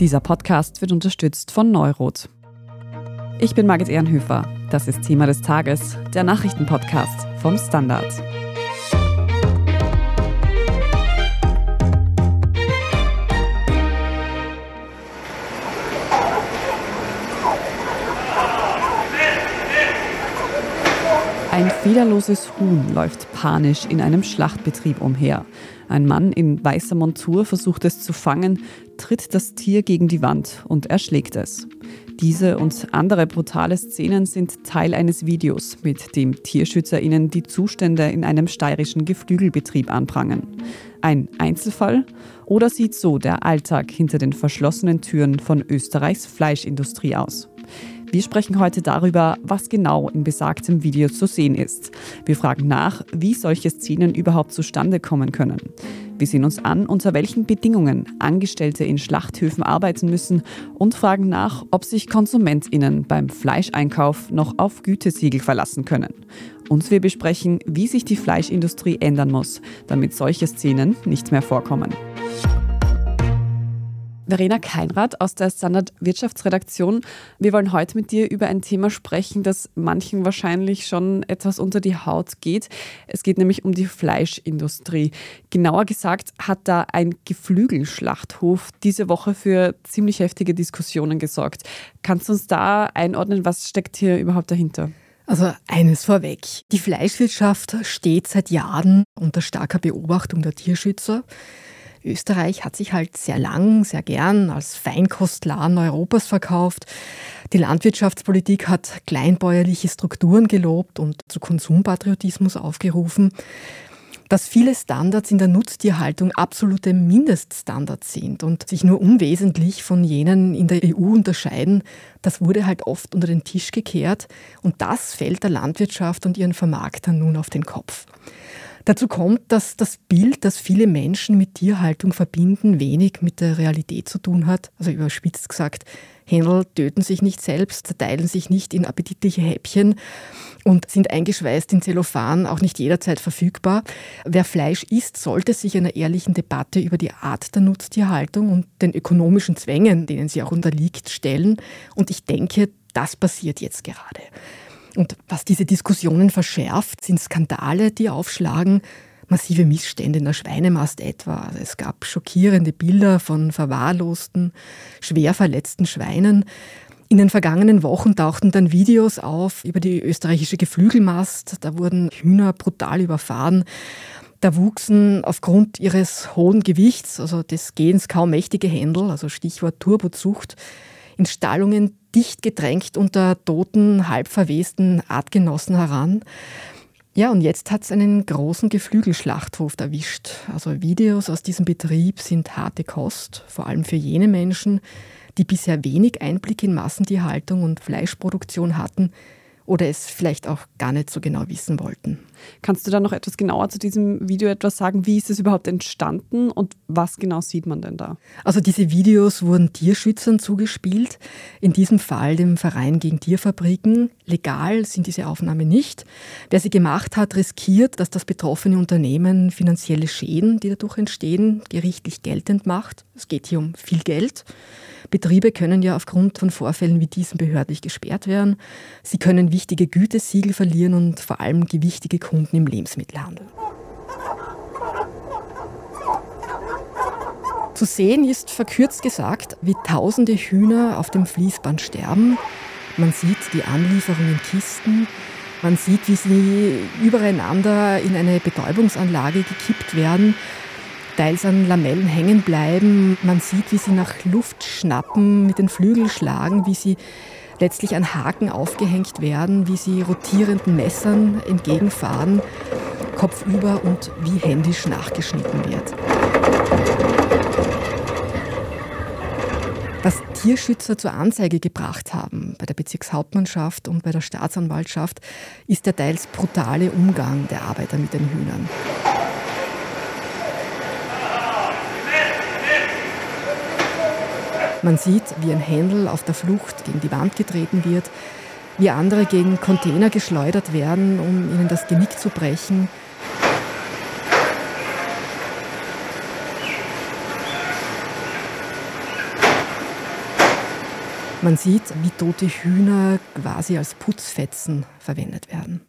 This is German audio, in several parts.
Dieser Podcast wird unterstützt von Neurot. Ich bin Margit Ehrenhöfer. Das ist Thema des Tages, der Nachrichtenpodcast vom Standard. Ein federloses Huhn läuft panisch in einem Schlachtbetrieb umher. Ein Mann in weißer Montur versucht es zu fangen, tritt das Tier gegen die Wand und erschlägt es. Diese und andere brutale Szenen sind Teil eines Videos, mit dem TierschützerInnen die Zustände in einem steirischen Geflügelbetrieb anprangern. Ein Einzelfall? Oder sieht so der Alltag hinter den verschlossenen Türen von Österreichs Fleischindustrie aus? Wir sprechen heute darüber, was genau in besagtem Video zu sehen ist. Wir fragen nach, wie solche Szenen überhaupt zustande kommen können. Wir sehen uns an, unter welchen Bedingungen Angestellte in Schlachthöfen arbeiten müssen und fragen nach, ob sich KonsumentInnen beim Fleischeinkauf noch auf Gütesiegel verlassen können. Und wir besprechen, wie sich die Fleischindustrie ändern muss, damit solche Szenen nicht mehr vorkommen. Verena Keinrad aus der Standard Wirtschaftsredaktion. Wir wollen heute mit dir über ein Thema sprechen, das manchen wahrscheinlich schon etwas unter die Haut geht. Es geht nämlich um die Fleischindustrie. Genauer gesagt hat da ein Geflügelschlachthof diese Woche für ziemlich heftige Diskussionen gesorgt. Kannst du uns da einordnen, was steckt hier überhaupt dahinter? Also eines vorweg. Die Fleischwirtschaft steht seit Jahren unter starker Beobachtung der Tierschützer. Österreich hat sich halt sehr lang, sehr gern als Feinkostladen Europas verkauft. Die Landwirtschaftspolitik hat kleinbäuerliche Strukturen gelobt und zu Konsumpatriotismus aufgerufen. Dass viele Standards in der Nutztierhaltung absolute Mindeststandards sind und sich nur unwesentlich von jenen in der EU unterscheiden, das wurde halt oft unter den Tisch gekehrt und das fällt der Landwirtschaft und ihren Vermarktern nun auf den Kopf. Dazu kommt, dass das Bild, das viele Menschen mit Tierhaltung verbinden, wenig mit der Realität zu tun hat. Also überspitzt gesagt, Händel töten sich nicht selbst, zerteilen sich nicht in appetitliche Häppchen und sind eingeschweißt in Zellophan, auch nicht jederzeit verfügbar. Wer Fleisch isst, sollte sich einer ehrlichen Debatte über die Art der Nutztierhaltung und den ökonomischen Zwängen, denen sie auch unterliegt, stellen. Und ich denke, das passiert jetzt gerade. Und was diese Diskussionen verschärft, sind Skandale, die aufschlagen, massive Missstände in der Schweinemast etwa. Also es gab schockierende Bilder von verwahrlosten, schwer verletzten Schweinen. In den vergangenen Wochen tauchten dann Videos auf über die österreichische Geflügelmast. Da wurden Hühner brutal überfahren. Da wuchsen aufgrund ihres hohen Gewichts, also des Gehens kaum mächtige Händel, also Stichwort Turbozucht, in Stallungen dicht gedrängt unter toten, halb verwesten Artgenossen heran. Ja, und jetzt hat es einen großen Geflügelschlachthof erwischt. Also Videos aus diesem Betrieb sind harte Kost, vor allem für jene Menschen, die bisher wenig Einblick in Massentierhaltung und Fleischproduktion hatten oder es vielleicht auch gar nicht so genau wissen wollten. Kannst du da noch etwas genauer zu diesem Video etwas sagen? Wie ist es überhaupt entstanden und was genau sieht man denn da? Also diese Videos wurden Tierschützern zugespielt, in diesem Fall dem Verein gegen Tierfabriken. Legal sind diese Aufnahmen nicht. Wer sie gemacht hat, riskiert, dass das betroffene Unternehmen finanzielle Schäden, die dadurch entstehen, gerichtlich geltend macht. Es geht hier um viel Geld. Betriebe können ja aufgrund von Vorfällen wie diesen behördlich gesperrt werden. Sie können wichtige Gütesiegel verlieren und vor allem gewichtige Kunden im Lebensmittelhandel. Zu sehen ist verkürzt gesagt, wie tausende Hühner auf dem Fließband sterben. Man sieht die Anlieferung in Kisten. Man sieht, wie sie übereinander in eine Betäubungsanlage gekippt werden teils an Lamellen hängen bleiben. Man sieht, wie sie nach Luft schnappen, mit den Flügeln schlagen, wie sie letztlich an Haken aufgehängt werden, wie sie rotierenden Messern entgegenfahren, kopfüber und wie händisch nachgeschnitten wird. Was Tierschützer zur Anzeige gebracht haben bei der Bezirkshauptmannschaft und bei der Staatsanwaltschaft, ist der teils brutale Umgang der Arbeiter mit den Hühnern. Man sieht, wie ein Händel auf der Flucht gegen die Wand getreten wird, wie andere gegen Container geschleudert werden, um ihnen das Genick zu brechen. Man sieht, wie tote Hühner quasi als Putzfetzen verwendet werden.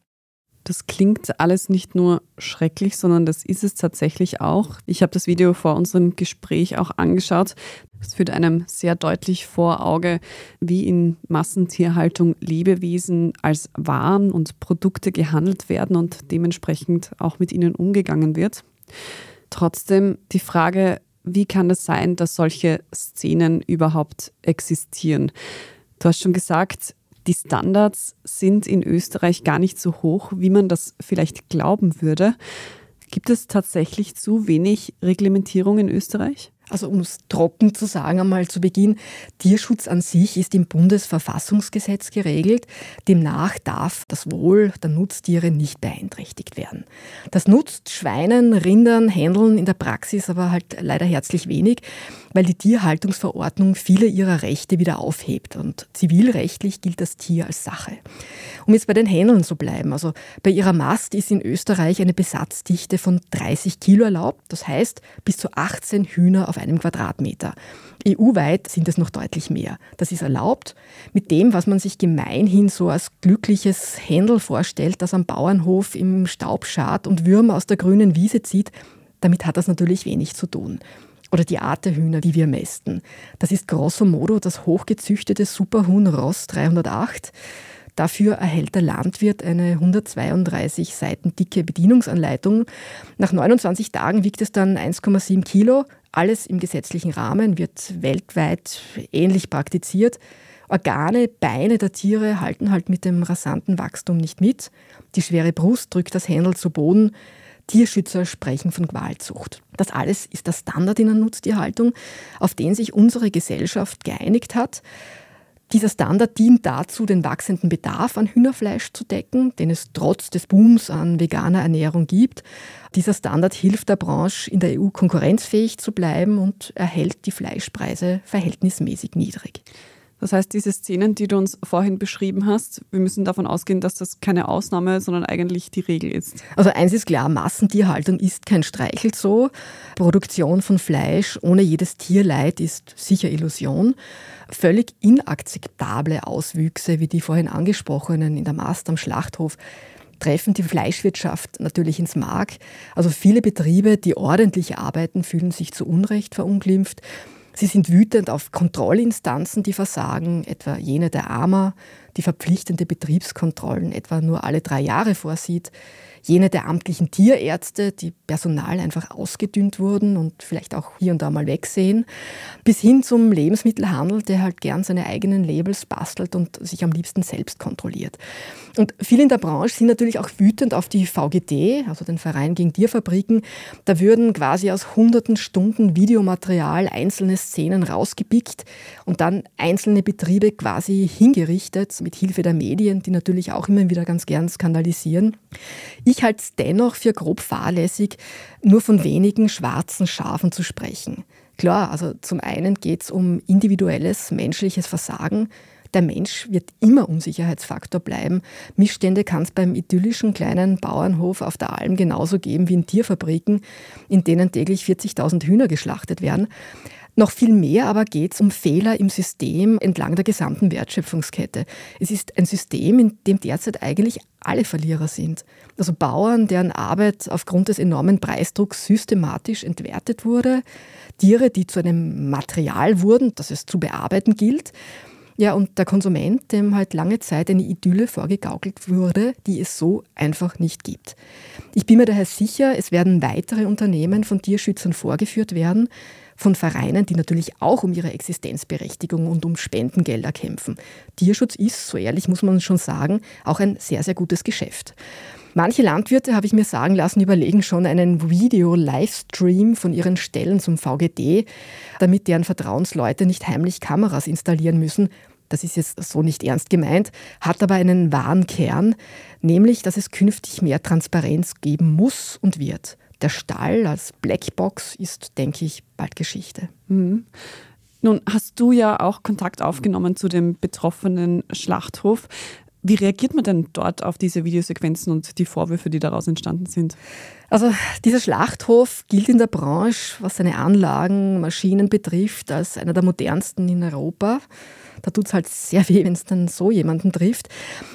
Das klingt alles nicht nur schrecklich, sondern das ist es tatsächlich auch. Ich habe das Video vor unserem Gespräch auch angeschaut. Es führt einem sehr deutlich vor Auge, wie in Massentierhaltung Lebewesen als Waren und Produkte gehandelt werden und dementsprechend auch mit ihnen umgegangen wird. Trotzdem die Frage, wie kann es sein, dass solche Szenen überhaupt existieren? Du hast schon gesagt, die Standards sind in Österreich gar nicht so hoch, wie man das vielleicht glauben würde. Gibt es tatsächlich zu wenig Reglementierung in Österreich? Also um es trocken zu sagen, einmal zu Beginn, Tierschutz an sich ist im Bundesverfassungsgesetz geregelt. Demnach darf das Wohl der Nutztiere nicht beeinträchtigt werden. Das nutzt Schweinen, Rindern, Händeln in der Praxis aber halt leider herzlich wenig, weil die Tierhaltungsverordnung viele ihrer Rechte wieder aufhebt und zivilrechtlich gilt das Tier als Sache. Um jetzt bei den Händeln zu bleiben, also bei ihrer Mast ist in Österreich eine Besatzdichte von 30 Kilo erlaubt, das heißt bis zu 18 Hühner auf einem Quadratmeter. EU-weit sind es noch deutlich mehr. Das ist erlaubt. Mit dem, was man sich gemeinhin so als glückliches Händel vorstellt, das am Bauernhof im Staub schart und Würmer aus der grünen Wiese zieht, damit hat das natürlich wenig zu tun. Oder die Art der Hühner, die wir mästen. Das ist grosso modo das hochgezüchtete Superhuhn Ross 308. Dafür erhält der Landwirt eine 132 Seiten dicke Bedienungsanleitung. Nach 29 Tagen wiegt es dann 1,7 Kilo. Alles im gesetzlichen Rahmen wird weltweit ähnlich praktiziert. Organe, Beine der Tiere halten halt mit dem rasanten Wachstum nicht mit. Die schwere Brust drückt das Händel zu Boden. Tierschützer sprechen von Qualzucht. Das alles ist der Standard in der Nutztierhaltung, auf den sich unsere Gesellschaft geeinigt hat. Dieser Standard dient dazu, den wachsenden Bedarf an Hühnerfleisch zu decken, den es trotz des Booms an veganer Ernährung gibt. Dieser Standard hilft der Branche, in der EU konkurrenzfähig zu bleiben und erhält die Fleischpreise verhältnismäßig niedrig. Das heißt, diese Szenen, die du uns vorhin beschrieben hast, wir müssen davon ausgehen, dass das keine Ausnahme, sondern eigentlich die Regel ist. Also eins ist klar, Massentierhaltung ist kein Streichelzoo. Produktion von Fleisch ohne jedes Tierleid ist sicher Illusion. Völlig inakzeptable Auswüchse, wie die vorhin angesprochenen in der Mast am Schlachthof, treffen die Fleischwirtschaft natürlich ins Mark. Also viele Betriebe, die ordentlich arbeiten, fühlen sich zu Unrecht verunglimpft. Sie sind wütend auf Kontrollinstanzen, die versagen, etwa jene der AMA, die verpflichtende Betriebskontrollen etwa nur alle drei Jahre vorsieht jene der amtlichen Tierärzte, die Personal einfach ausgedünnt wurden und vielleicht auch hier und da mal wegsehen, bis hin zum Lebensmittelhandel, der halt gern seine eigenen Labels bastelt und sich am liebsten selbst kontrolliert. Und viele in der Branche sind natürlich auch wütend auf die VGD, also den Verein gegen Tierfabriken. Da würden quasi aus hunderten Stunden Videomaterial einzelne Szenen rausgepickt und dann einzelne Betriebe quasi hingerichtet mit Hilfe der Medien, die natürlich auch immer wieder ganz gern skandalisieren. Ich halte es dennoch für grob fahrlässig, nur von wenigen schwarzen Schafen zu sprechen. Klar, also zum einen geht es um individuelles menschliches Versagen. Der Mensch wird immer Unsicherheitsfaktor bleiben. Missstände kann es beim idyllischen kleinen Bauernhof auf der Alm genauso geben wie in Tierfabriken, in denen täglich 40.000 Hühner geschlachtet werden. Noch viel mehr aber geht es um Fehler im System entlang der gesamten Wertschöpfungskette. Es ist ein System, in dem derzeit eigentlich alle Verlierer sind. Also Bauern, deren Arbeit aufgrund des enormen Preisdrucks systematisch entwertet wurde, Tiere, die zu einem Material wurden, das es zu bearbeiten gilt, ja, und der Konsument, dem halt lange Zeit eine Idylle vorgegaukelt wurde, die es so einfach nicht gibt. Ich bin mir daher sicher, es werden weitere Unternehmen von Tierschützern vorgeführt werden, von Vereinen, die natürlich auch um ihre Existenzberechtigung und um Spendengelder kämpfen. Tierschutz ist, so ehrlich muss man schon sagen, auch ein sehr, sehr gutes Geschäft. Manche Landwirte, habe ich mir sagen lassen, überlegen schon einen Video-Livestream von ihren Stellen zum VGD, damit deren Vertrauensleute nicht heimlich Kameras installieren müssen. Das ist jetzt so nicht ernst gemeint, hat aber einen wahren Kern, nämlich, dass es künftig mehr Transparenz geben muss und wird. Der Stall als Blackbox ist, denke ich, bald Geschichte. Mhm. Nun hast du ja auch Kontakt aufgenommen zu dem betroffenen Schlachthof. Wie reagiert man denn dort auf diese Videosequenzen und die Vorwürfe, die daraus entstanden sind? Also dieser Schlachthof gilt in der Branche, was seine Anlagen, Maschinen betrifft, als einer der modernsten in Europa. Da tut es halt sehr weh, wenn es dann so jemanden trifft.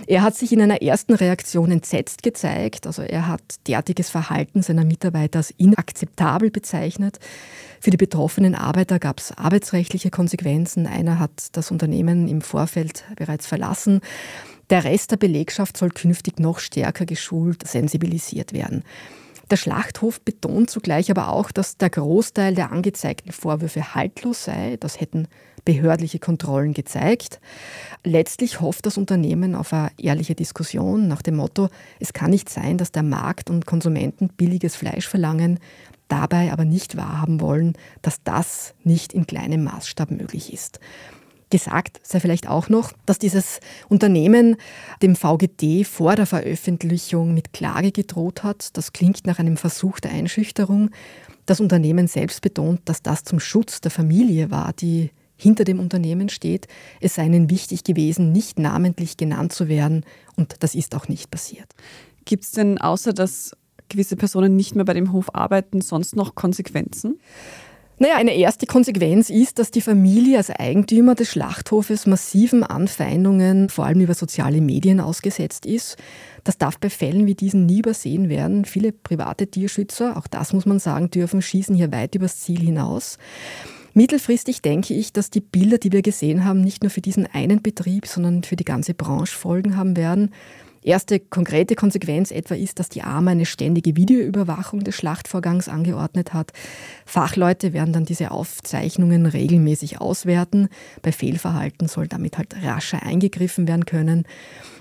Er hat sich in einer ersten Reaktion entsetzt gezeigt. Also er hat derartiges Verhalten seiner Mitarbeiter als inakzeptabel bezeichnet. Für die betroffenen Arbeiter gab es arbeitsrechtliche Konsequenzen. Einer hat das Unternehmen im Vorfeld bereits verlassen. Der Rest der Belegschaft soll künftig noch stärker geschult, sensibilisiert werden. Der Schlachthof betont zugleich aber auch, dass der Großteil der angezeigten Vorwürfe haltlos sei. Das hätten behördliche Kontrollen gezeigt. Letztlich hofft das Unternehmen auf eine ehrliche Diskussion nach dem Motto, es kann nicht sein, dass der Markt und Konsumenten billiges Fleisch verlangen, dabei aber nicht wahrhaben wollen, dass das nicht in kleinem Maßstab möglich ist. Gesagt sei vielleicht auch noch, dass dieses Unternehmen dem VGD vor der Veröffentlichung mit Klage gedroht hat. Das klingt nach einem Versuch der Einschüchterung. Das Unternehmen selbst betont, dass das zum Schutz der Familie war, die hinter dem Unternehmen steht. Es sei ihnen wichtig gewesen, nicht namentlich genannt zu werden und das ist auch nicht passiert. Gibt es denn außer dass gewisse Personen nicht mehr bei dem Hof arbeiten, sonst noch Konsequenzen? Naja, eine erste Konsequenz ist, dass die Familie als Eigentümer des Schlachthofes massiven Anfeindungen, vor allem über soziale Medien, ausgesetzt ist. Das darf bei Fällen wie diesen nie übersehen werden. Viele private Tierschützer, auch das muss man sagen dürfen, schießen hier weit übers Ziel hinaus. Mittelfristig denke ich, dass die Bilder, die wir gesehen haben, nicht nur für diesen einen Betrieb, sondern für die ganze Branche Folgen haben werden. Erste konkrete Konsequenz etwa ist, dass die AMA eine ständige Videoüberwachung des Schlachtvorgangs angeordnet hat. Fachleute werden dann diese Aufzeichnungen regelmäßig auswerten. Bei Fehlverhalten soll damit halt rascher eingegriffen werden können.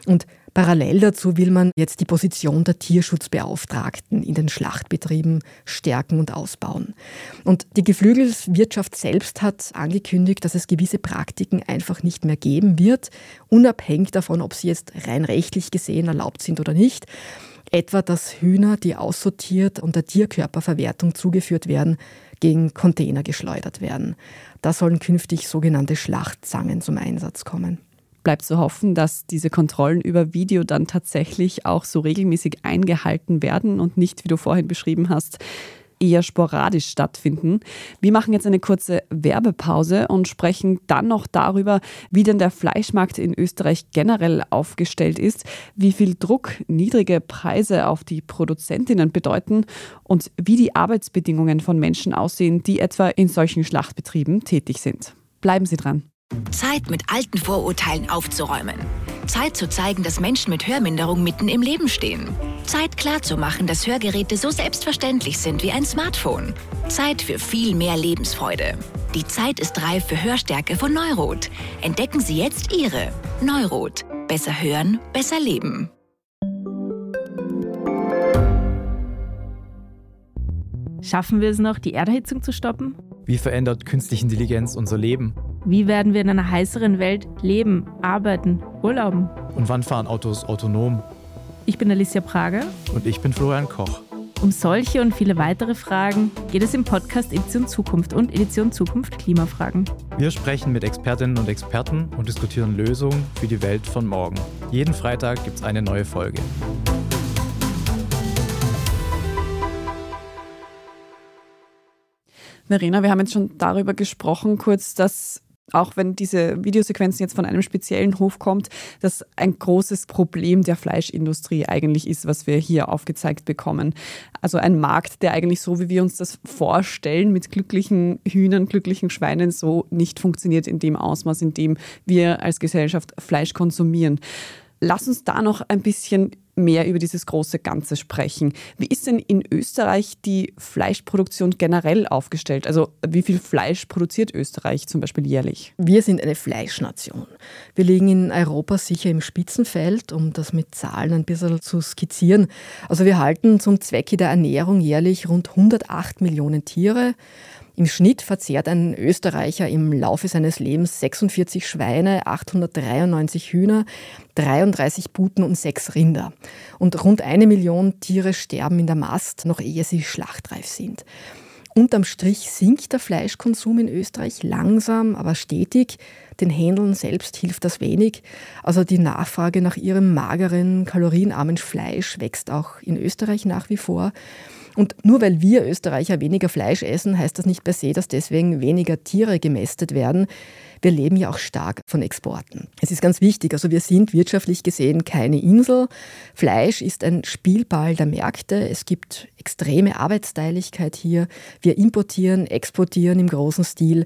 Und Parallel dazu will man jetzt die Position der Tierschutzbeauftragten in den Schlachtbetrieben stärken und ausbauen. Und die Geflügelwirtschaft selbst hat angekündigt, dass es gewisse Praktiken einfach nicht mehr geben wird, unabhängig davon, ob sie jetzt rein rechtlich gesehen erlaubt sind oder nicht. Etwa, dass Hühner, die aussortiert und der Tierkörperverwertung zugeführt werden, gegen Container geschleudert werden. Da sollen künftig sogenannte Schlachtzangen zum Einsatz kommen bleibt zu hoffen, dass diese Kontrollen über Video dann tatsächlich auch so regelmäßig eingehalten werden und nicht, wie du vorhin beschrieben hast, eher sporadisch stattfinden. Wir machen jetzt eine kurze Werbepause und sprechen dann noch darüber, wie denn der Fleischmarkt in Österreich generell aufgestellt ist, wie viel Druck niedrige Preise auf die Produzentinnen bedeuten und wie die Arbeitsbedingungen von Menschen aussehen, die etwa in solchen Schlachtbetrieben tätig sind. Bleiben Sie dran. Zeit, mit alten Vorurteilen aufzuräumen. Zeit zu zeigen, dass Menschen mit Hörminderung mitten im Leben stehen. Zeit klarzumachen, dass Hörgeräte so selbstverständlich sind wie ein Smartphone. Zeit für viel mehr Lebensfreude. Die Zeit ist reif für Hörstärke von Neurot. Entdecken Sie jetzt Ihre Neurot. Besser hören, besser leben. Schaffen wir es noch, die Erderhitzung zu stoppen? Wie verändert künstliche Intelligenz unser Leben? Wie werden wir in einer heißeren Welt leben, arbeiten, urlauben? Und wann fahren Autos autonom? Ich bin Alicia Prager. Und ich bin Florian Koch. Um solche und viele weitere Fragen geht es im Podcast Edition Zukunft und Edition Zukunft Klimafragen. Wir sprechen mit Expertinnen und Experten und diskutieren Lösungen für die Welt von morgen. Jeden Freitag gibt es eine neue Folge. Verena, wir haben jetzt schon darüber gesprochen, kurz, dass auch wenn diese Videosequenzen jetzt von einem speziellen Hof kommt, das ein großes Problem der Fleischindustrie eigentlich ist, was wir hier aufgezeigt bekommen. Also ein Markt, der eigentlich so, wie wir uns das vorstellen, mit glücklichen Hühnern, glücklichen Schweinen so nicht funktioniert in dem Ausmaß, in dem wir als Gesellschaft Fleisch konsumieren. Lass uns da noch ein bisschen mehr über dieses große Ganze sprechen. Wie ist denn in Österreich die Fleischproduktion generell aufgestellt? Also wie viel Fleisch produziert Österreich zum Beispiel jährlich? Wir sind eine Fleischnation. Wir liegen in Europa sicher im Spitzenfeld, um das mit Zahlen ein bisschen zu skizzieren. Also wir halten zum Zwecke der Ernährung jährlich rund 108 Millionen Tiere. Im Schnitt verzehrt ein Österreicher im Laufe seines Lebens 46 Schweine, 893 Hühner, 33 Puten und 6 Rinder. Und rund eine Million Tiere sterben in der Mast, noch ehe sie schlachtreif sind. Unterm Strich sinkt der Fleischkonsum in Österreich langsam, aber stetig. Den Händlern selbst hilft das wenig. Also die Nachfrage nach ihrem mageren, kalorienarmen Fleisch wächst auch in Österreich nach wie vor. Und nur weil wir Österreicher weniger Fleisch essen, heißt das nicht per se, dass deswegen weniger Tiere gemästet werden. Wir leben ja auch stark von Exporten. Es ist ganz wichtig, also wir sind wirtschaftlich gesehen keine Insel. Fleisch ist ein Spielball der Märkte. Es gibt extreme Arbeitsteiligkeit hier. Wir importieren, exportieren im großen Stil.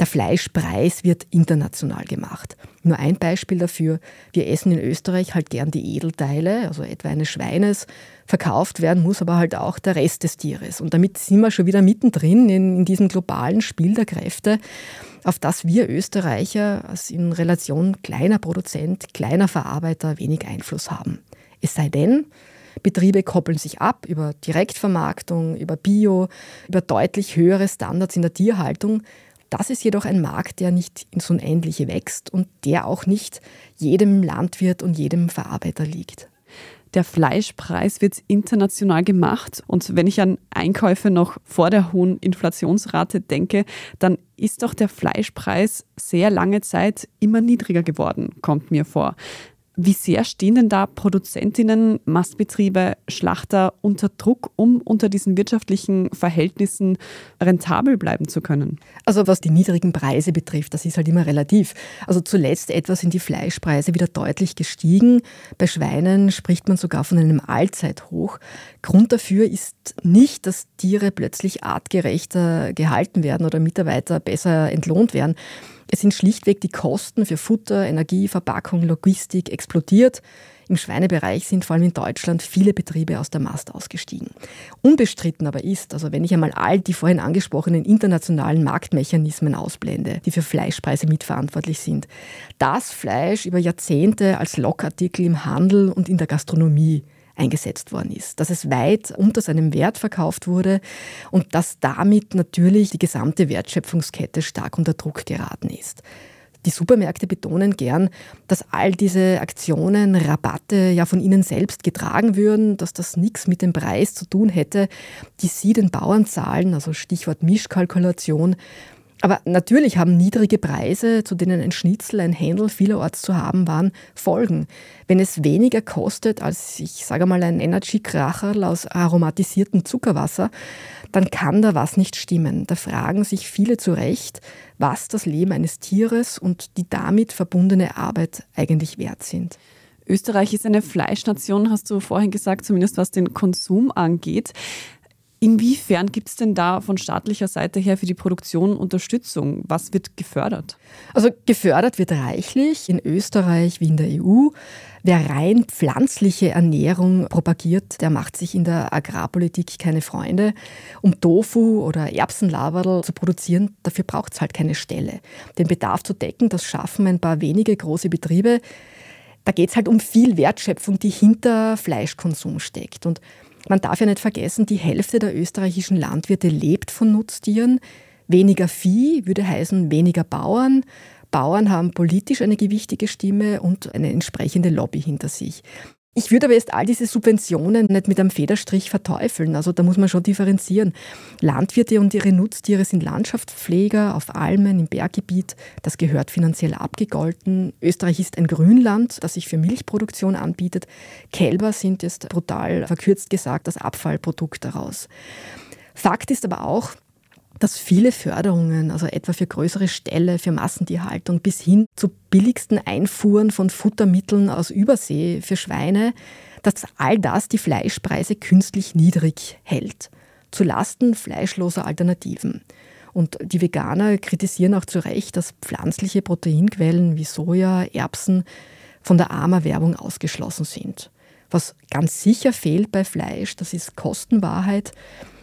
Der Fleischpreis wird international gemacht. Nur ein Beispiel dafür. Wir essen in Österreich halt gern die Edelteile, also etwa eines Schweines. Verkauft werden muss aber halt auch der Rest des Tieres. Und damit sind wir schon wieder mittendrin in, in diesem globalen Spiel der Kräfte, auf das wir Österreicher als in Relation kleiner Produzent, kleiner Verarbeiter wenig Einfluss haben. Es sei denn, Betriebe koppeln sich ab über Direktvermarktung, über Bio, über deutlich höhere Standards in der Tierhaltung, das ist jedoch ein Markt, der nicht ins Unendliche wächst und der auch nicht jedem Landwirt und jedem Verarbeiter liegt. Der Fleischpreis wird international gemacht und wenn ich an Einkäufe noch vor der hohen Inflationsrate denke, dann ist doch der Fleischpreis sehr lange Zeit immer niedriger geworden, kommt mir vor. Wie sehr stehen denn da Produzentinnen, Mastbetriebe, Schlachter unter Druck, um unter diesen wirtschaftlichen Verhältnissen rentabel bleiben zu können? Also was die niedrigen Preise betrifft, das ist halt immer relativ. Also zuletzt etwa sind die Fleischpreise wieder deutlich gestiegen. Bei Schweinen spricht man sogar von einem Allzeithoch. Grund dafür ist nicht, dass Tiere plötzlich artgerechter gehalten werden oder Mitarbeiter besser entlohnt werden. Es sind schlichtweg die Kosten für Futter, Energie, Verpackung, Logistik explodiert. Im Schweinebereich sind vor allem in Deutschland viele Betriebe aus der Mast ausgestiegen. Unbestritten aber ist, also wenn ich einmal all die vorhin angesprochenen internationalen Marktmechanismen ausblende, die für Fleischpreise mitverantwortlich sind, dass Fleisch über Jahrzehnte als Lockartikel im Handel und in der Gastronomie eingesetzt worden ist, dass es weit unter seinem Wert verkauft wurde und dass damit natürlich die gesamte Wertschöpfungskette stark unter Druck geraten ist. Die Supermärkte betonen gern, dass all diese Aktionen, Rabatte ja von ihnen selbst getragen würden, dass das nichts mit dem Preis zu tun hätte, die sie den Bauern zahlen, also Stichwort Mischkalkulation, aber natürlich haben niedrige Preise, zu denen ein Schnitzel, ein Händel vielerorts zu haben waren, Folgen. Wenn es weniger kostet als, ich sage mal, ein Energy-Kracherl aus aromatisiertem Zuckerwasser, dann kann da was nicht stimmen. Da fragen sich viele zu Recht, was das Leben eines Tieres und die damit verbundene Arbeit eigentlich wert sind. Österreich ist eine Fleischnation, hast du vorhin gesagt, zumindest was den Konsum angeht. Inwiefern gibt es denn da von staatlicher Seite her für die Produktion Unterstützung? Was wird gefördert? Also gefördert wird reichlich in Österreich wie in der EU. Wer rein pflanzliche Ernährung propagiert, der macht sich in der Agrarpolitik keine Freunde. Um Tofu oder Erbsenlaberl zu produzieren, dafür braucht es halt keine Stelle. Den Bedarf zu decken, das schaffen ein paar wenige große Betriebe. Da geht es halt um viel Wertschöpfung, die hinter Fleischkonsum steckt. Und man darf ja nicht vergessen, die Hälfte der österreichischen Landwirte lebt von Nutztieren. Weniger Vieh würde heißen weniger Bauern. Bauern haben politisch eine gewichtige Stimme und eine entsprechende Lobby hinter sich. Ich würde aber jetzt all diese Subventionen nicht mit einem Federstrich verteufeln. Also da muss man schon differenzieren. Landwirte und ihre Nutztiere sind Landschaftspfleger auf Almen im Berggebiet. Das gehört finanziell abgegolten. Österreich ist ein Grünland, das sich für Milchproduktion anbietet. Kälber sind jetzt brutal verkürzt gesagt das Abfallprodukt daraus. Fakt ist aber auch, dass viele Förderungen, also etwa für größere Ställe, für Massentierhaltung bis hin zu billigsten Einfuhren von Futtermitteln aus Übersee für Schweine, dass all das die Fleischpreise künstlich niedrig hält, zu Lasten fleischloser Alternativen. Und die Veganer kritisieren auch zu Recht, dass pflanzliche Proteinquellen wie Soja, Erbsen von der AMA-Werbung ausgeschlossen sind. Was ganz sicher fehlt bei Fleisch, das ist Kostenwahrheit.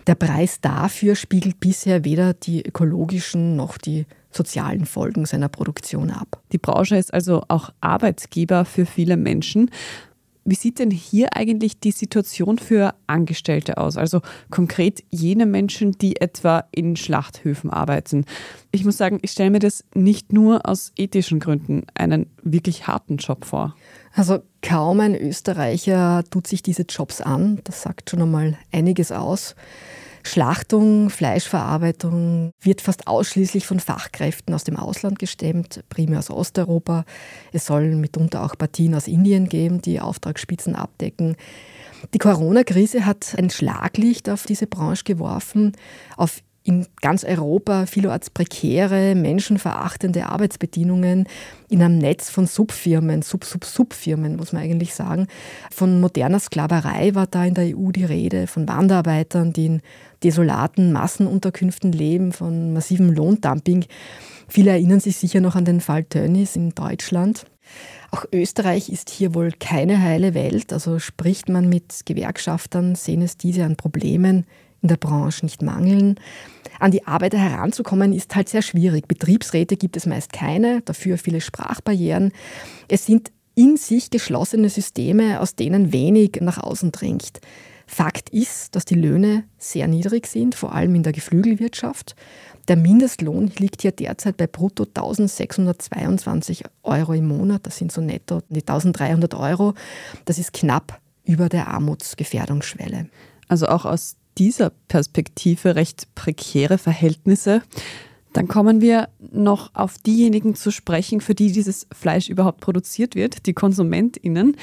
Der Preis dafür spiegelt bisher weder die ökologischen noch die sozialen Folgen seiner Produktion ab. Die Branche ist also auch Arbeitgeber für viele Menschen. Wie sieht denn hier eigentlich die Situation für Angestellte aus? Also konkret jene Menschen, die etwa in Schlachthöfen arbeiten. Ich muss sagen, ich stelle mir das nicht nur aus ethischen Gründen einen wirklich harten Job vor. Also kaum ein Österreicher tut sich diese Jobs an. Das sagt schon einmal einiges aus. Schlachtung, Fleischverarbeitung wird fast ausschließlich von Fachkräften aus dem Ausland gestemmt, primär aus Osteuropa. Es sollen mitunter auch Partien aus Indien geben, die Auftragsspitzen abdecken. Die Corona-Krise hat ein Schlaglicht auf diese Branche geworfen, auf in ganz Europa vielerorts prekäre, menschenverachtende Arbeitsbedingungen in einem Netz von Subfirmen, Sub-Sub-Subfirmen, muss man eigentlich sagen. Von moderner Sklaverei war da in der EU die Rede, von Wanderarbeitern, die in desolaten Massenunterkünften leben, von massivem Lohndumping. Viele erinnern sich sicher noch an den Fall Tönnies in Deutschland. Auch Österreich ist hier wohl keine heile Welt. Also spricht man mit Gewerkschaftern, sehen es diese an Problemen in der Branche nicht mangeln. An die Arbeiter heranzukommen ist halt sehr schwierig. Betriebsräte gibt es meist keine, dafür viele Sprachbarrieren. Es sind in sich geschlossene Systeme, aus denen wenig nach außen dringt. Fakt ist, dass die Löhne sehr niedrig sind, vor allem in der Geflügelwirtschaft. Der Mindestlohn liegt hier derzeit bei brutto 1622 Euro im Monat. Das sind so netto die 1300 Euro. Das ist knapp über der Armutsgefährdungsschwelle. Also auch aus dieser Perspektive recht prekäre Verhältnisse. Dann kommen wir noch auf diejenigen zu sprechen, für die dieses Fleisch überhaupt produziert wird, die KonsumentInnen.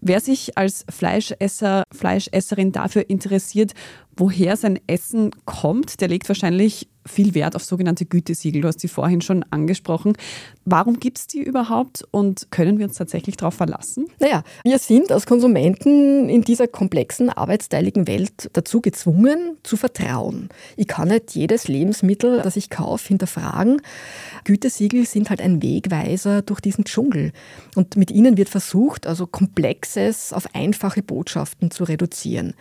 Wer sich als Fleischesser, Fleischesserin dafür interessiert, woher sein Essen kommt, der legt wahrscheinlich viel Wert auf sogenannte Gütesiegel. Du hast sie vorhin schon angesprochen. Warum gibt es die überhaupt und können wir uns tatsächlich darauf verlassen? Naja, wir sind als Konsumenten in dieser komplexen, arbeitsteiligen Welt dazu gezwungen, zu vertrauen. Ich kann nicht jedes Lebensmittel, das ich kaufe, hinterfragen. Gütesiegel sind halt ein Wegweiser durch diesen Dschungel. Und mit ihnen wird versucht, also Komplexes auf einfache Botschaften zu reduzieren.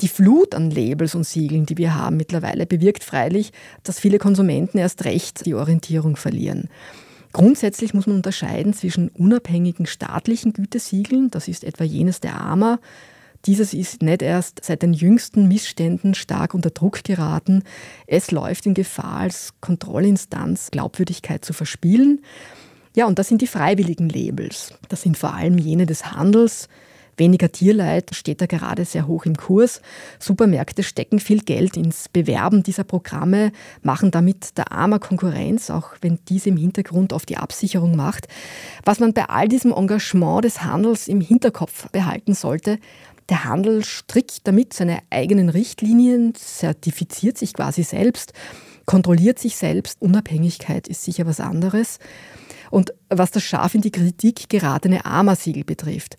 Die Flut an Labels und Siegeln, die wir haben mittlerweile, bewirkt freilich, dass viele Konsumenten erst recht die Orientierung verlieren. Grundsätzlich muss man unterscheiden zwischen unabhängigen staatlichen Gütesiegeln, das ist etwa jenes der AMA. Dieses ist nicht erst seit den jüngsten Missständen stark unter Druck geraten. Es läuft in Gefahr, als Kontrollinstanz Glaubwürdigkeit zu verspielen. Ja, und das sind die freiwilligen Labels. Das sind vor allem jene des Handels, Weniger Tierleid steht da gerade sehr hoch im Kurs. Supermärkte stecken viel Geld ins Bewerben dieser Programme, machen damit der armer Konkurrenz, auch wenn diese im Hintergrund oft die Absicherung macht. Was man bei all diesem Engagement des Handels im Hinterkopf behalten sollte, der Handel strickt damit seine eigenen Richtlinien, zertifiziert sich quasi selbst, kontrolliert sich selbst. Unabhängigkeit ist sicher was anderes. Und was das scharf in die Kritik geratene AMA-Siegel betrifft,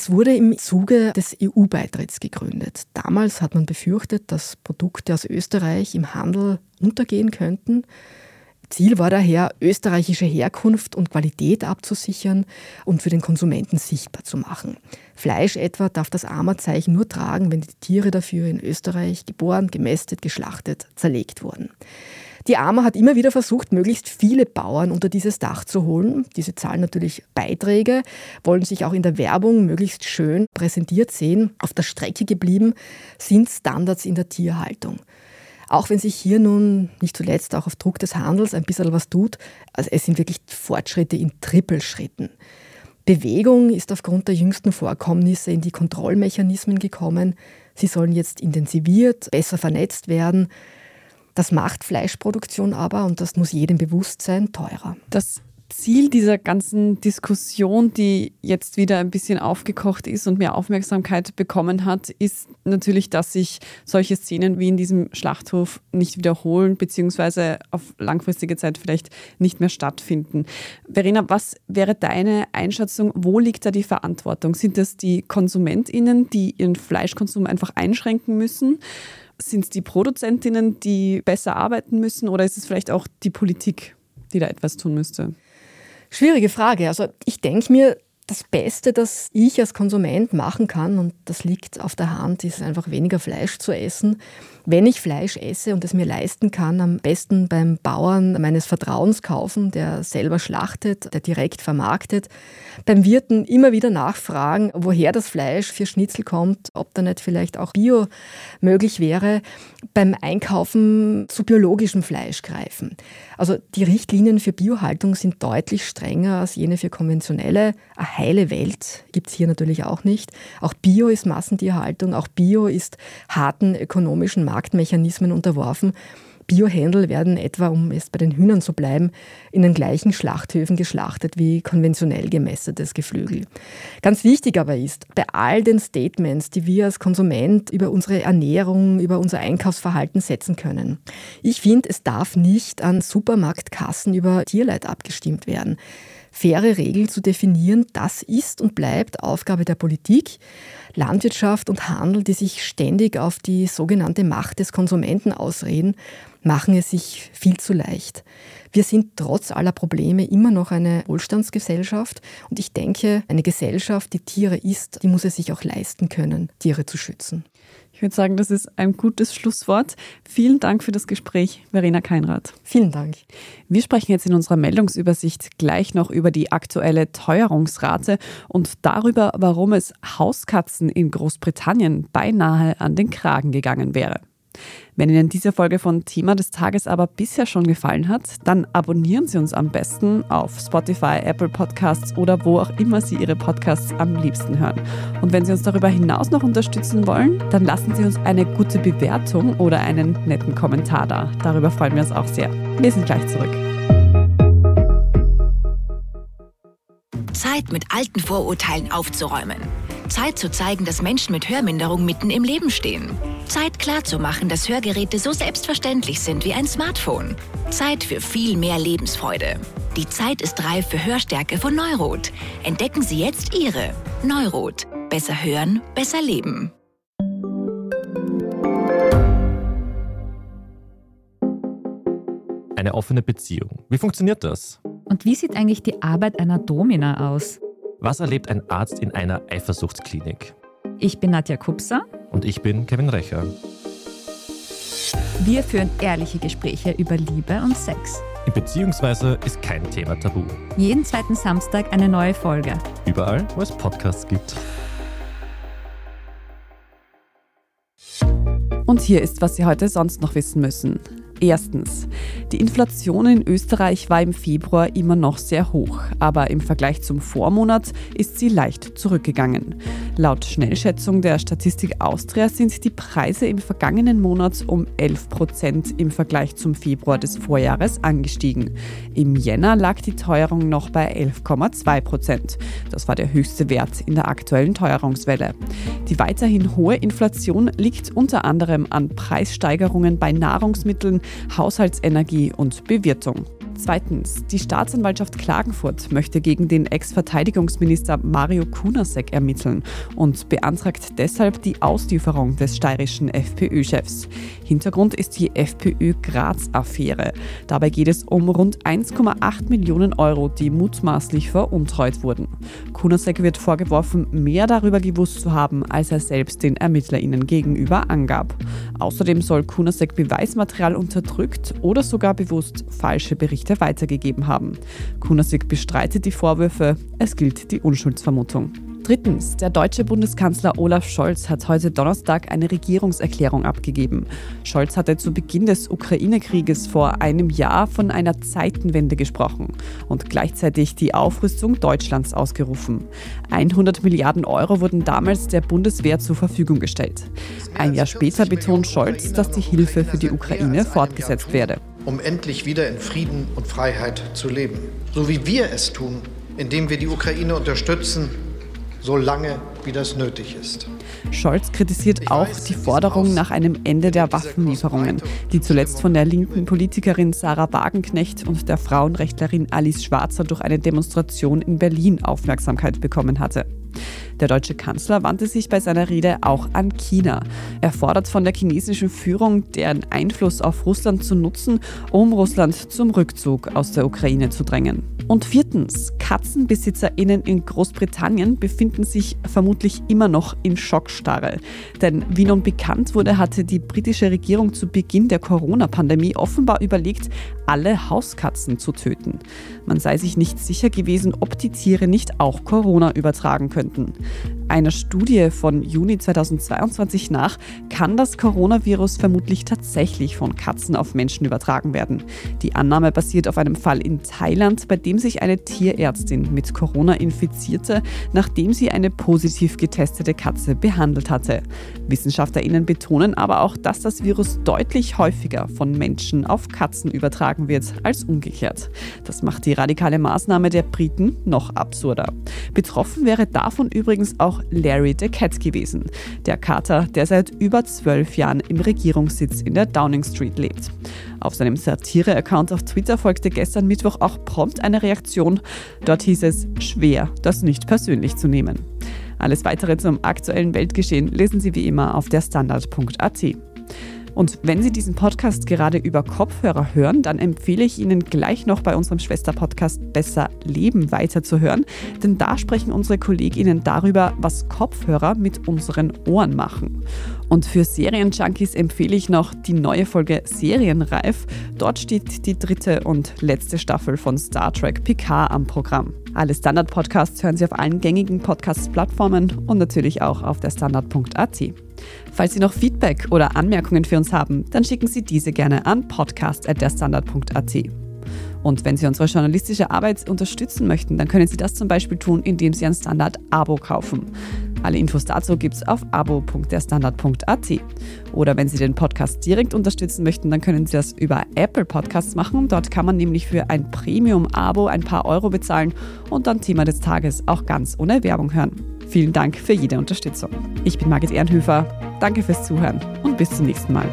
es wurde im Zuge des EU-Beitritts gegründet. Damals hat man befürchtet, dass Produkte aus Österreich im Handel untergehen könnten. Ziel war daher, österreichische Herkunft und Qualität abzusichern und für den Konsumenten sichtbar zu machen. Fleisch etwa darf das AMA-Zeichen nur tragen, wenn die Tiere dafür in Österreich geboren, gemästet, geschlachtet, zerlegt wurden. Die AMA hat immer wieder versucht, möglichst viele Bauern unter dieses Dach zu holen. Diese zahlen natürlich Beiträge, wollen sich auch in der Werbung möglichst schön präsentiert sehen. Auf der Strecke geblieben sind Standards in der Tierhaltung. Auch wenn sich hier nun nicht zuletzt auch auf Druck des Handels ein bisschen was tut, also es sind wirklich Fortschritte in Trippelschritten. Bewegung ist aufgrund der jüngsten Vorkommnisse in die Kontrollmechanismen gekommen. Sie sollen jetzt intensiviert, besser vernetzt werden. Das macht Fleischproduktion aber, und das muss jedem bewusst sein, teurer. Das Ziel dieser ganzen Diskussion, die jetzt wieder ein bisschen aufgekocht ist und mehr Aufmerksamkeit bekommen hat, ist natürlich, dass sich solche Szenen wie in diesem Schlachthof nicht wiederholen, beziehungsweise auf langfristige Zeit vielleicht nicht mehr stattfinden. Verena, was wäre deine Einschätzung? Wo liegt da die Verantwortung? Sind das die KonsumentInnen, die ihren Fleischkonsum einfach einschränken müssen? Sind es die Produzentinnen, die besser arbeiten müssen oder ist es vielleicht auch die Politik, die da etwas tun müsste? Schwierige Frage. Also ich denke mir, das Beste, das ich als Konsument machen kann, und das liegt auf der Hand, ist einfach weniger Fleisch zu essen. Wenn ich Fleisch esse und es mir leisten kann, am besten beim Bauern meines Vertrauens kaufen, der selber schlachtet, der direkt vermarktet. Beim Wirten immer wieder nachfragen, woher das Fleisch für Schnitzel kommt, ob da nicht vielleicht auch Bio möglich wäre. Beim Einkaufen zu biologischem Fleisch greifen. Also die Richtlinien für Biohaltung sind deutlich strenger als jene für konventionelle. Ein heile Welt gibt es hier natürlich auch nicht. Auch Bio ist Massentierhaltung, auch Bio ist harten ökonomischen Marktmechanismen unterworfen. Biohändel werden etwa, um es bei den Hühnern zu bleiben, in den gleichen Schlachthöfen geschlachtet wie konventionell gemästetes Geflügel. Ganz wichtig aber ist, bei all den Statements, die wir als Konsument über unsere Ernährung, über unser Einkaufsverhalten setzen können, ich finde, es darf nicht an Supermarktkassen über Tierleid abgestimmt werden. Faire Regeln zu definieren, das ist und bleibt Aufgabe der Politik. Landwirtschaft und Handel, die sich ständig auf die sogenannte Macht des Konsumenten ausreden, machen es sich viel zu leicht. Wir sind trotz aller Probleme immer noch eine Wohlstandsgesellschaft und ich denke, eine Gesellschaft, die Tiere isst, die muss es sich auch leisten können, Tiere zu schützen. Ich würde sagen, das ist ein gutes Schlusswort. Vielen Dank für das Gespräch, Verena Keinrath. Vielen Dank. Wir sprechen jetzt in unserer Meldungsübersicht gleich noch über die aktuelle Teuerungsrate und darüber, warum es Hauskatzen in Großbritannien beinahe an den Kragen gegangen wäre. Wenn Ihnen diese Folge von Thema des Tages aber bisher schon gefallen hat, dann abonnieren Sie uns am besten auf Spotify, Apple Podcasts oder wo auch immer Sie Ihre Podcasts am liebsten hören. Und wenn Sie uns darüber hinaus noch unterstützen wollen, dann lassen Sie uns eine gute Bewertung oder einen netten Kommentar da. Darüber freuen wir uns auch sehr. Wir sind gleich zurück. Zeit, mit alten Vorurteilen aufzuräumen. Zeit zu zeigen, dass Menschen mit Hörminderung mitten im Leben stehen. Zeit klarzumachen, dass Hörgeräte so selbstverständlich sind wie ein Smartphone. Zeit für viel mehr Lebensfreude. Die Zeit ist reif für Hörstärke von Neurot. Entdecken Sie jetzt Ihre. Neurot. Besser hören, besser leben. Eine offene Beziehung. Wie funktioniert das? Und wie sieht eigentlich die Arbeit einer Domina aus? Was erlebt ein Arzt in einer Eifersuchtsklinik? Ich bin Nadja Kupser. Und ich bin Kevin Recher. Wir führen ehrliche Gespräche über Liebe und Sex. Beziehungsweise ist kein Thema tabu. Jeden zweiten Samstag eine neue Folge. Überall, wo es Podcasts gibt. Und hier ist, was Sie heute sonst noch wissen müssen. Erstens, die Inflation in Österreich war im Februar immer noch sehr hoch, aber im Vergleich zum Vormonat ist sie leicht zurückgegangen. Laut Schnellschätzung der Statistik Austria sind die Preise im vergangenen Monat um 11 Prozent im Vergleich zum Februar des Vorjahres angestiegen. Im Jänner lag die Teuerung noch bei 11,2 Prozent. Das war der höchste Wert in der aktuellen Teuerungswelle. Die weiterhin hohe Inflation liegt unter anderem an Preissteigerungen bei Nahrungsmitteln, Haushaltsenergie und Bewirtung. Zweitens, die Staatsanwaltschaft Klagenfurt möchte gegen den Ex-Verteidigungsminister Mario Kunasek ermitteln und beantragt deshalb die Auslieferung des steirischen FPÖ-Chefs. Hintergrund ist die FPÖ-Graz-Affäre. Dabei geht es um rund 1,8 Millionen Euro, die mutmaßlich veruntreut wurden. Kunasek wird vorgeworfen, mehr darüber gewusst zu haben, als er selbst den ErmittlerInnen gegenüber angab. Außerdem soll Kunasek Beweismaterial unterdrückt oder sogar bewusst falsche Berichte Berichte weitergegeben haben. Kunasik bestreitet die Vorwürfe, es gilt die Unschuldsvermutung. Drittens, der deutsche Bundeskanzler Olaf Scholz hat heute Donnerstag eine Regierungserklärung abgegeben. Scholz hatte zu Beginn des Ukraine-Krieges vor einem Jahr von einer Zeitenwende gesprochen und gleichzeitig die Aufrüstung Deutschlands ausgerufen. 100 Milliarden Euro wurden damals der Bundeswehr zur Verfügung gestellt. Ein Jahr später betont Scholz, dass die Hilfe für die Ukraine fortgesetzt werde um endlich wieder in Frieden und Freiheit zu leben. So wie wir es tun, indem wir die Ukraine unterstützen, so lange wie das nötig ist. Scholz kritisiert auch die Forderung nach einem Ende der Waffenlieferungen, die zuletzt von der linken Politikerin Sarah Wagenknecht und der Frauenrechtlerin Alice Schwarzer durch eine Demonstration in Berlin Aufmerksamkeit bekommen hatte. Der deutsche Kanzler wandte sich bei seiner Rede auch an China. Er fordert von der chinesischen Führung, deren Einfluss auf Russland zu nutzen, um Russland zum Rückzug aus der Ukraine zu drängen. Und viertens, KatzenbesitzerInnen in Großbritannien befinden sich vermutlich immer noch in Schockstarre. Denn wie nun bekannt wurde, hatte die britische Regierung zu Beginn der Corona-Pandemie offenbar überlegt, alle Hauskatzen zu töten. Man sei sich nicht sicher gewesen, ob die Tiere nicht auch Corona übertragen könnten. Einer Studie von Juni 2022 nach kann das Coronavirus vermutlich tatsächlich von Katzen auf Menschen übertragen werden. Die Annahme basiert auf einem Fall in Thailand, bei dem sich eine Tierärztin mit Corona infizierte, nachdem sie eine positiv getestete Katze behandelt hatte. WissenschaftlerInnen betonen aber auch, dass das Virus deutlich häufiger von Menschen auf Katzen übertragen wird als umgekehrt. Das macht die radikale Maßnahme der Briten noch absurder. Betroffen wäre davon übrigens Larry the Cat gewesen, der Kater, der seit über zwölf Jahren im Regierungssitz in der Downing Street lebt. Auf seinem Satire-Account auf Twitter folgte gestern Mittwoch auch prompt eine Reaktion. Dort hieß es, schwer, das nicht persönlich zu nehmen. Alles weitere zum aktuellen Weltgeschehen lesen Sie wie immer auf der Standard.at. Und wenn Sie diesen Podcast gerade über Kopfhörer hören, dann empfehle ich Ihnen gleich noch bei unserem Schwesterpodcast Besser Leben weiterzuhören, denn da sprechen unsere KollegInnen darüber, was Kopfhörer mit unseren Ohren machen. Und für Serienjunkies empfehle ich noch die neue Folge Serienreif. Dort steht die dritte und letzte Staffel von Star Trek Picard am Programm. Alle Standard-Podcasts hören Sie auf allen gängigen Podcast-Plattformen und natürlich auch auf der Standard.at. Falls Sie noch Feedback oder Anmerkungen für uns haben, dann schicken Sie diese gerne an podcast.derstandard.at. Und wenn Sie unsere journalistische Arbeit unterstützen möchten, dann können Sie das zum Beispiel tun, indem Sie ein Standard-Abo kaufen. Alle Infos dazu gibt es auf abo.derstandard.at. Oder wenn Sie den Podcast direkt unterstützen möchten, dann können Sie das über Apple Podcasts machen. Dort kann man nämlich für ein Premium-Abo ein paar Euro bezahlen und dann Thema des Tages auch ganz ohne Werbung hören. Vielen Dank für jede Unterstützung. Ich bin Margit Ehrenhöfer. Danke fürs Zuhören und bis zum nächsten Mal.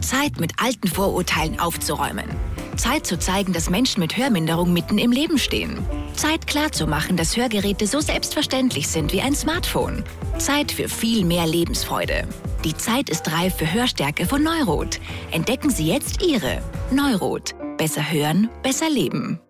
Zeit, mit alten Vorurteilen aufzuräumen. Zeit zu zeigen, dass Menschen mit Hörminderung mitten im Leben stehen. Zeit klarzumachen, dass Hörgeräte so selbstverständlich sind wie ein Smartphone. Zeit für viel mehr Lebensfreude. Die Zeit ist reif für Hörstärke von Neurot. Entdecken Sie jetzt Ihre Neurot. Besser hören, besser leben.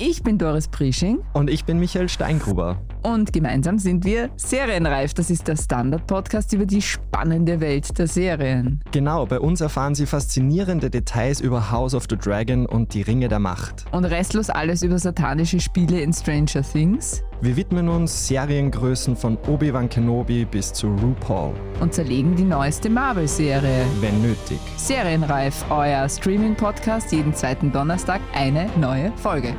Ich bin Doris Prisching. Und ich bin Michael Steingruber. Und gemeinsam sind wir Serienreif. Das ist der Standard-Podcast über die spannende Welt der Serien. Genau, bei uns erfahren Sie faszinierende Details über House of the Dragon und die Ringe der Macht. Und restlos alles über satanische Spiele in Stranger Things. Wir widmen uns Seriengrößen von Obi-Wan Kenobi bis zu RuPaul. Und zerlegen die neueste Marvel-Serie. Wenn nötig. Serienreif, euer Streaming-Podcast jeden zweiten Donnerstag eine neue Folge.